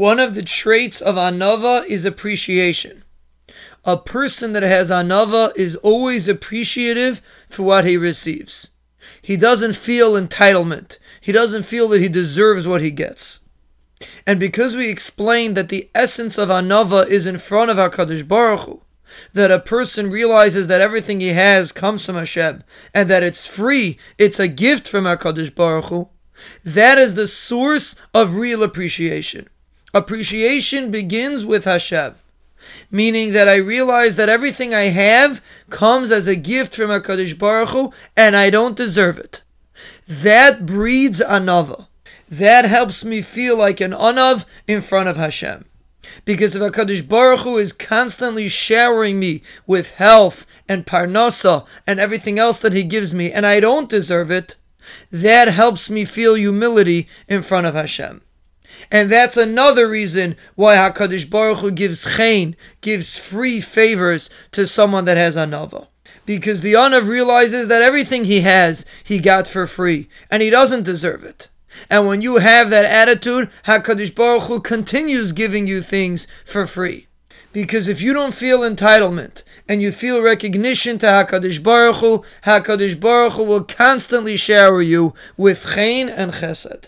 One of the traits of anava is appreciation. A person that has anava is always appreciative for what he receives. He doesn't feel entitlement. He doesn't feel that he deserves what he gets. And because we explained that the essence of anava is in front of HaKadosh Baruch Hu, that a person realizes that everything he has comes from Hashem, and that it's free, it's a gift from HaKadosh Baruch Hu, that is the source of real appreciation. Appreciation begins with Hashem, meaning that I realize that everything I have comes as a gift from HaKadosh Baruch Hu, and I don't deserve it. That breeds anava. That helps me feel like an anav in front of Hashem. Because if HaKadosh Baruch Hu is constantly showering me with health and parnasa and everything else that He gives me, and I don't deserve it, that helps me feel humility in front of Hashem. And that's another reason why HaKadosh Baruch Hu gives chen, gives free favors to someone that has anava. Because the anav realizes that everything he has, he got for free, and he doesn't deserve it. And when you have that attitude, HaKadosh Baruch Hu continues giving you things for free. Because if you don't feel entitlement and you feel recognition to HaKadosh Baruch Hu, HaKadosh Baruch Hu will constantly shower you with chen and chesed.